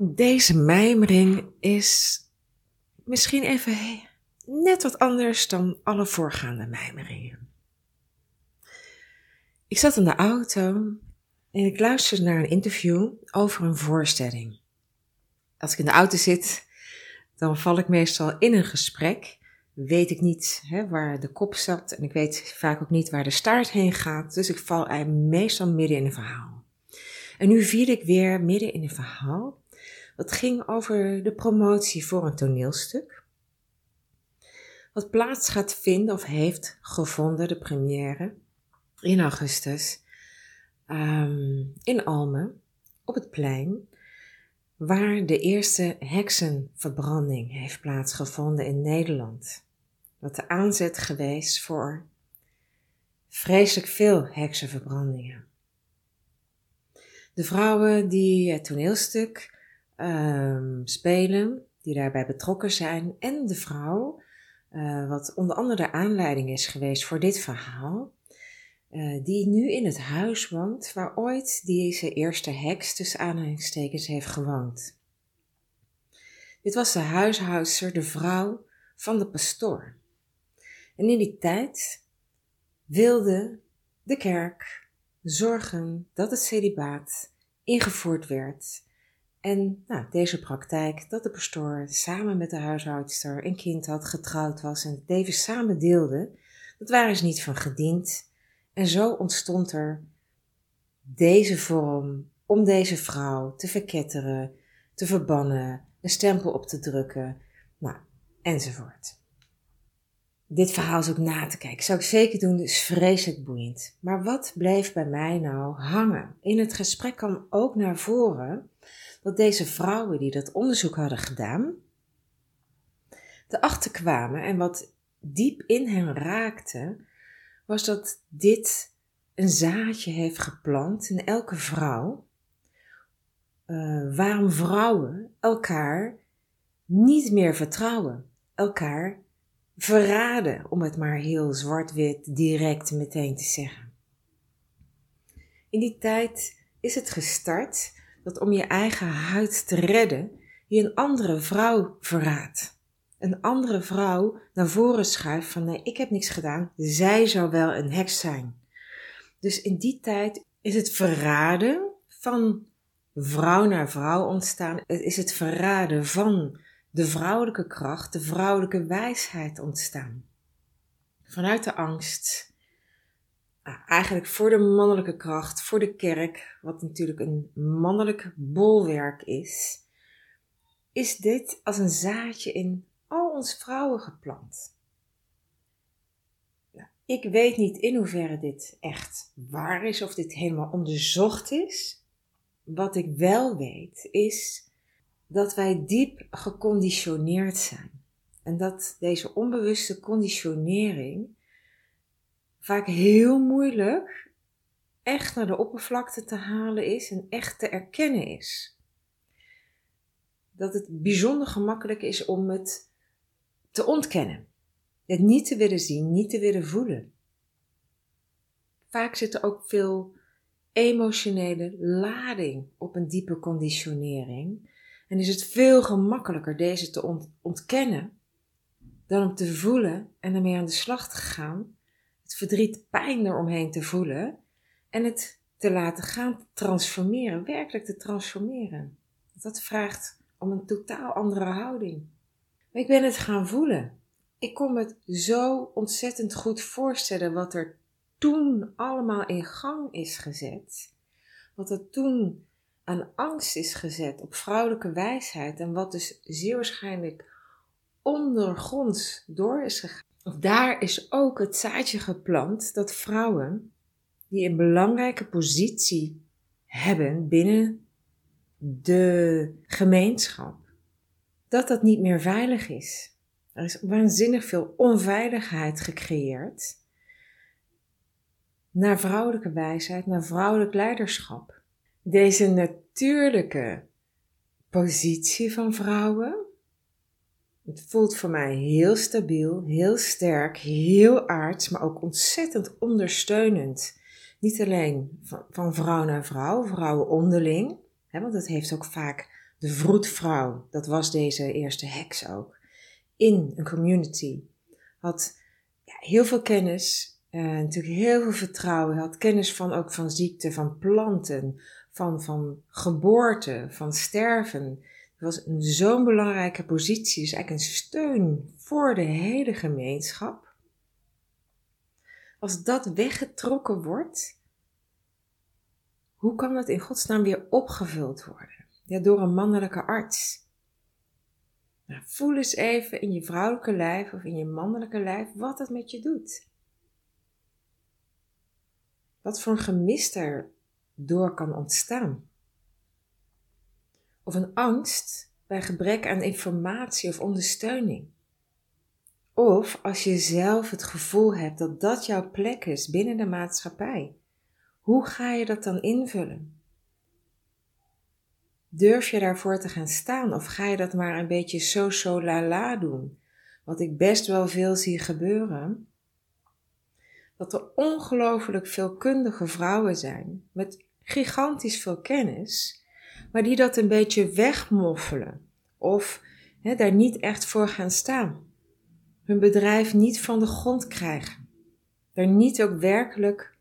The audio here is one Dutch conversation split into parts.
Deze mijmering is misschien even net wat anders dan alle voorgaande mijmeringen. Ik zat in de auto en ik luisterde naar een interview over een voorstelling. Als ik in de auto zit, dan val ik meestal in een gesprek. Weet ik niet hè, waar de kop zat en ik weet vaak ook niet waar de staart heen gaat. Dus ik val meestal midden in een verhaal. En nu viel ik weer midden in een verhaal dat ging over de promotie voor een toneelstuk. Wat plaats gaat vinden of heeft gevonden, de première, in augustus um, in Almen, op het plein, waar de eerste heksenverbranding heeft plaatsgevonden in Nederland. Wat de aanzet geweest voor vreselijk veel heksenverbrandingen. De vrouwen die het toneelstuk um, spelen, die daarbij betrokken zijn, en de vrouw, uh, wat onder andere de aanleiding is geweest voor dit verhaal, uh, die nu in het huis woont waar ooit deze eerste heks tussen aanhalingstekens heeft gewoond. Dit was de huishoudster, de vrouw van de pastoor. En in die tijd wilde de kerk zorgen dat het celibaat ingevoerd werd en nou, deze praktijk, dat de pastoor samen met de huishoudster een kind had, getrouwd was en het leven samen deelde, dat waren ze niet van gediend. En zo ontstond er deze vorm om deze vrouw te verketteren, te verbannen, een stempel op te drukken, nou, enzovoort. Dit verhaal is ook na te kijken. Zou ik zeker doen, is vreselijk boeiend. Maar wat bleef bij mij nou hangen? In het gesprek kwam ook naar voren dat deze vrouwen die dat onderzoek hadden gedaan, erachter kwamen en wat diep in hen raakte, was dat dit een zaadje heeft geplant in elke vrouw, uh, waarom vrouwen elkaar niet meer vertrouwen, elkaar verraden, om het maar heel zwart-wit direct meteen te zeggen. In die tijd is het gestart dat om je eigen huid te redden, je een andere vrouw verraadt. Een andere vrouw naar voren schuift van nee, ik heb niks gedaan, zij zou wel een heks zijn. Dus in die tijd is het verraden van vrouw naar vrouw ontstaan. Het is het verraden van de vrouwelijke kracht, de vrouwelijke wijsheid ontstaan. Vanuit de angst, eigenlijk voor de mannelijke kracht, voor de kerk, wat natuurlijk een mannelijk bolwerk is, is dit als een zaadje in al ons vrouwen geplant. Nou, ik weet niet in hoeverre dit echt waar is of dit helemaal onderzocht is. Wat ik wel weet is dat wij diep geconditioneerd zijn. En dat deze onbewuste conditionering vaak heel moeilijk echt naar de oppervlakte te halen is en echt te erkennen is. Dat het bijzonder gemakkelijk is om het te ontkennen. Het niet te willen zien, niet te willen voelen. Vaak zit er ook veel emotionele lading op een diepe conditionering. En is het veel gemakkelijker deze te ontkennen dan om te voelen en ermee aan de slag te gaan verdriet, pijn eromheen te voelen en het te laten gaan, transformeren, werkelijk te transformeren. Dat vraagt om een totaal andere houding. Maar ik ben het gaan voelen. Ik kon me zo ontzettend goed voorstellen wat er toen allemaal in gang is gezet. Wat er toen aan angst is gezet op vrouwelijke wijsheid en wat dus zeer waarschijnlijk ondergronds door is gegaan daar is ook het zaadje geplant dat vrouwen die een belangrijke positie hebben binnen de gemeenschap, dat dat niet meer veilig is. Er is waanzinnig veel onveiligheid gecreëerd naar vrouwelijke wijsheid, naar vrouwelijk leiderschap. Deze natuurlijke positie van vrouwen het voelt voor mij heel stabiel, heel sterk, heel aards, maar ook ontzettend ondersteunend. Niet alleen van, van vrouw naar vrouw, vrouwen onderling, hè, want het heeft ook vaak de vroedvrouw, dat was deze eerste heks ook, in een community. Had ja, heel veel kennis, uh, natuurlijk heel veel vertrouwen, had kennis van ook van ziekte, van planten, van, van geboorte, van sterven. Was zo'n belangrijke positie, dus eigenlijk een steun voor de hele gemeenschap. Als dat weggetrokken wordt, hoe kan dat in godsnaam weer opgevuld worden? Ja, door een mannelijke arts. Nou, voel eens even in je vrouwelijke lijf of in je mannelijke lijf wat het met je doet. Wat voor een gemis er door kan ontstaan. Of een angst bij gebrek aan informatie of ondersteuning. Of als je zelf het gevoel hebt dat dat jouw plek is binnen de maatschappij. Hoe ga je dat dan invullen? Durf je daarvoor te gaan staan of ga je dat maar een beetje so-so la-la doen? Wat ik best wel veel zie gebeuren. Dat er ongelooflijk veel kundige vrouwen zijn met gigantisch veel kennis, maar die dat een beetje wegmoffelen of daar niet echt voor gaan staan. Hun bedrijf niet van de grond krijgen. Er niet ook werkelijk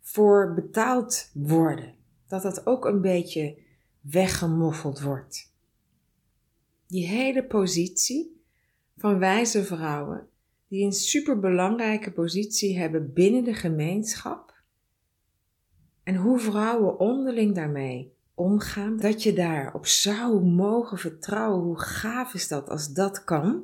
voor betaald worden. Dat dat ook een beetje weggemoffeld wordt. Die hele positie van wijze vrouwen, die een superbelangrijke positie hebben binnen de gemeenschap, en hoe vrouwen onderling daarmee omgaan, dat je daarop zou mogen vertrouwen. Hoe gaaf is dat als dat kan?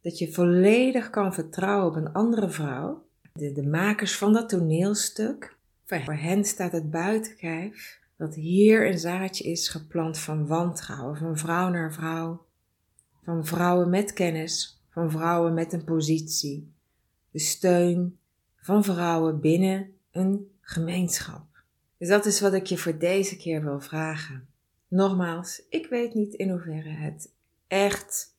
Dat je volledig kan vertrouwen op een andere vrouw. De, de makers van dat toneelstuk, voor hen staat het buitenkijf dat hier een zaadje is geplant van wantrouwen, van vrouw naar vrouw, van vrouwen met kennis, van vrouwen met een positie, de steun van vrouwen binnen een gemeenschap. Dus dat is wat ik je voor deze keer wil vragen. Nogmaals, ik weet niet in hoeverre het echt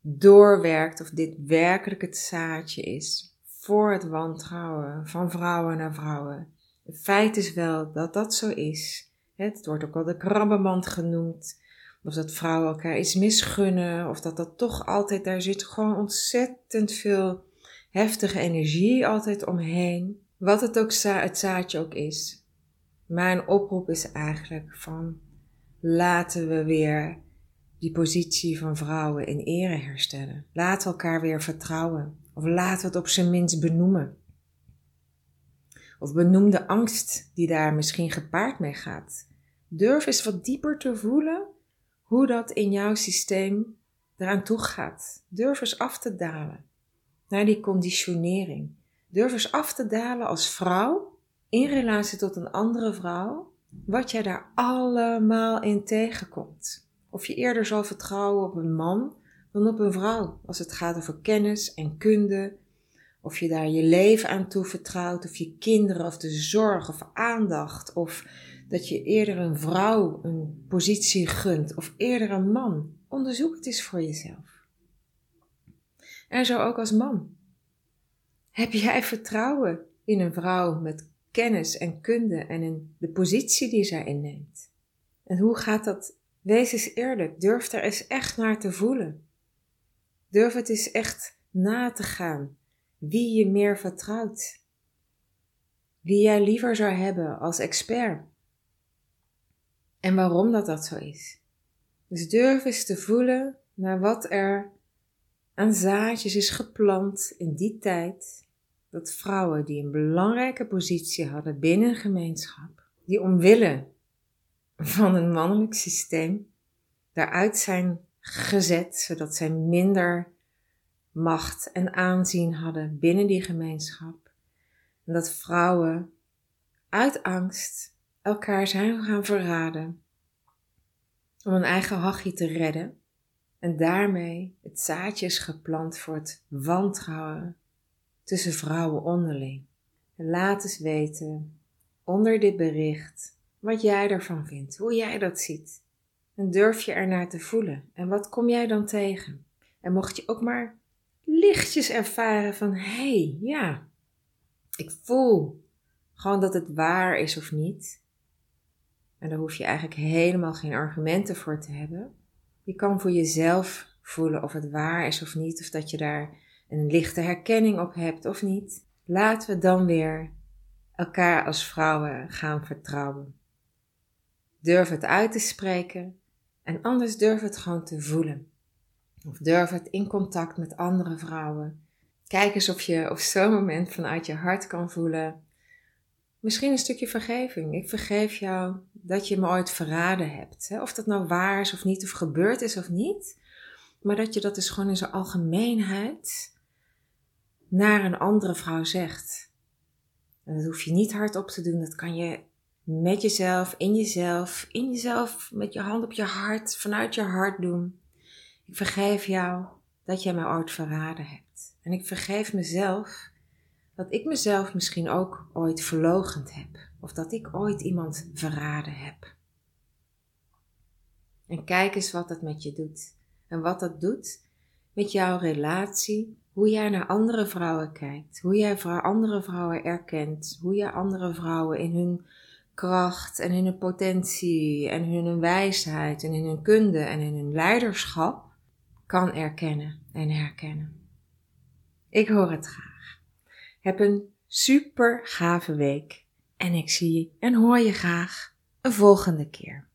doorwerkt of dit werkelijk het zaadje is voor het wantrouwen van vrouwen naar vrouwen. Het feit is wel dat dat zo is. Het wordt ook wel de krabbenmand genoemd. Of dat vrouwen elkaar iets misgunnen. Of dat dat toch altijd, daar zit gewoon ontzettend veel heftige energie altijd omheen. Wat het ook het zaadje ook is. Mijn oproep is eigenlijk van laten we weer die positie van vrouwen in ere herstellen. Laten we elkaar weer vertrouwen. Of laten we het op zijn minst benoemen. Of benoem de angst die daar misschien gepaard mee gaat. Durf eens wat dieper te voelen hoe dat in jouw systeem eraan toe gaat. Durf eens af te dalen naar die conditionering. Durf eens af te dalen als vrouw in relatie tot een andere vrouw, wat jij daar allemaal in tegenkomt. Of je eerder zal vertrouwen op een man dan op een vrouw als het gaat over kennis en kunde. Of je daar je leven aan toevertrouwt, of je kinderen, of de zorg, of aandacht. Of dat je eerder een vrouw een positie gunt, of eerder een man. Onderzoek het eens voor jezelf. En zo ook als man. Heb jij vertrouwen in een vrouw met kennis en kunde en in de positie die zij inneemt? En hoe gaat dat? Wees eens eerlijk, durf er eens echt naar te voelen. Durf het eens echt na te gaan wie je meer vertrouwt. Wie jij liever zou hebben als expert. En waarom dat dat zo is. Dus durf eens te voelen naar wat er aan zaadjes is geplant in die tijd dat vrouwen die een belangrijke positie hadden binnen een gemeenschap, die omwille van een mannelijk systeem daaruit zijn gezet, zodat zij minder macht en aanzien hadden binnen die gemeenschap. En dat vrouwen uit angst elkaar zijn gaan verraden om een eigen hachje te redden. En daarmee het zaadje is geplant voor het wantrouwen tussen vrouwen onderling. laat eens weten onder dit bericht wat jij ervan vindt, hoe jij dat ziet. En durf je ernaar te voelen. En wat kom jij dan tegen? En mocht je ook maar lichtjes ervaren van hé, hey, ja, ik voel gewoon dat het waar is of niet. En daar hoef je eigenlijk helemaal geen argumenten voor te hebben. Je kan voor jezelf voelen of het waar is of niet, of dat je daar een lichte herkenning op hebt of niet. Laten we dan weer elkaar als vrouwen gaan vertrouwen. Durf het uit te spreken en anders durf het gewoon te voelen. Of durf het in contact met andere vrouwen. Kijk eens of je op zo'n moment vanuit je hart kan voelen. Misschien een stukje vergeving. Ik vergeef jou dat je me ooit verraden hebt. Of dat nou waar is of niet, of gebeurd is of niet. Maar dat je dat dus gewoon in zijn algemeenheid naar een andere vrouw zegt. En dat hoef je niet hardop te doen. Dat kan je met jezelf, in jezelf, in jezelf, met je hand op je hart, vanuit je hart doen. Ik vergeef jou dat jij mij ooit verraden hebt. En ik vergeef mezelf dat ik mezelf misschien ook ooit verlogend heb. Of dat ik ooit iemand verraden heb. En kijk eens wat dat met je doet. En wat dat doet met jouw relatie, hoe jij naar andere vrouwen kijkt, hoe jij andere vrouwen erkent, hoe jij andere vrouwen in hun kracht en in hun potentie en in hun wijsheid en in hun kunde en in hun leiderschap kan erkennen en herkennen. Ik hoor het graag. Heb een super gave week en ik zie en hoor je graag een volgende keer.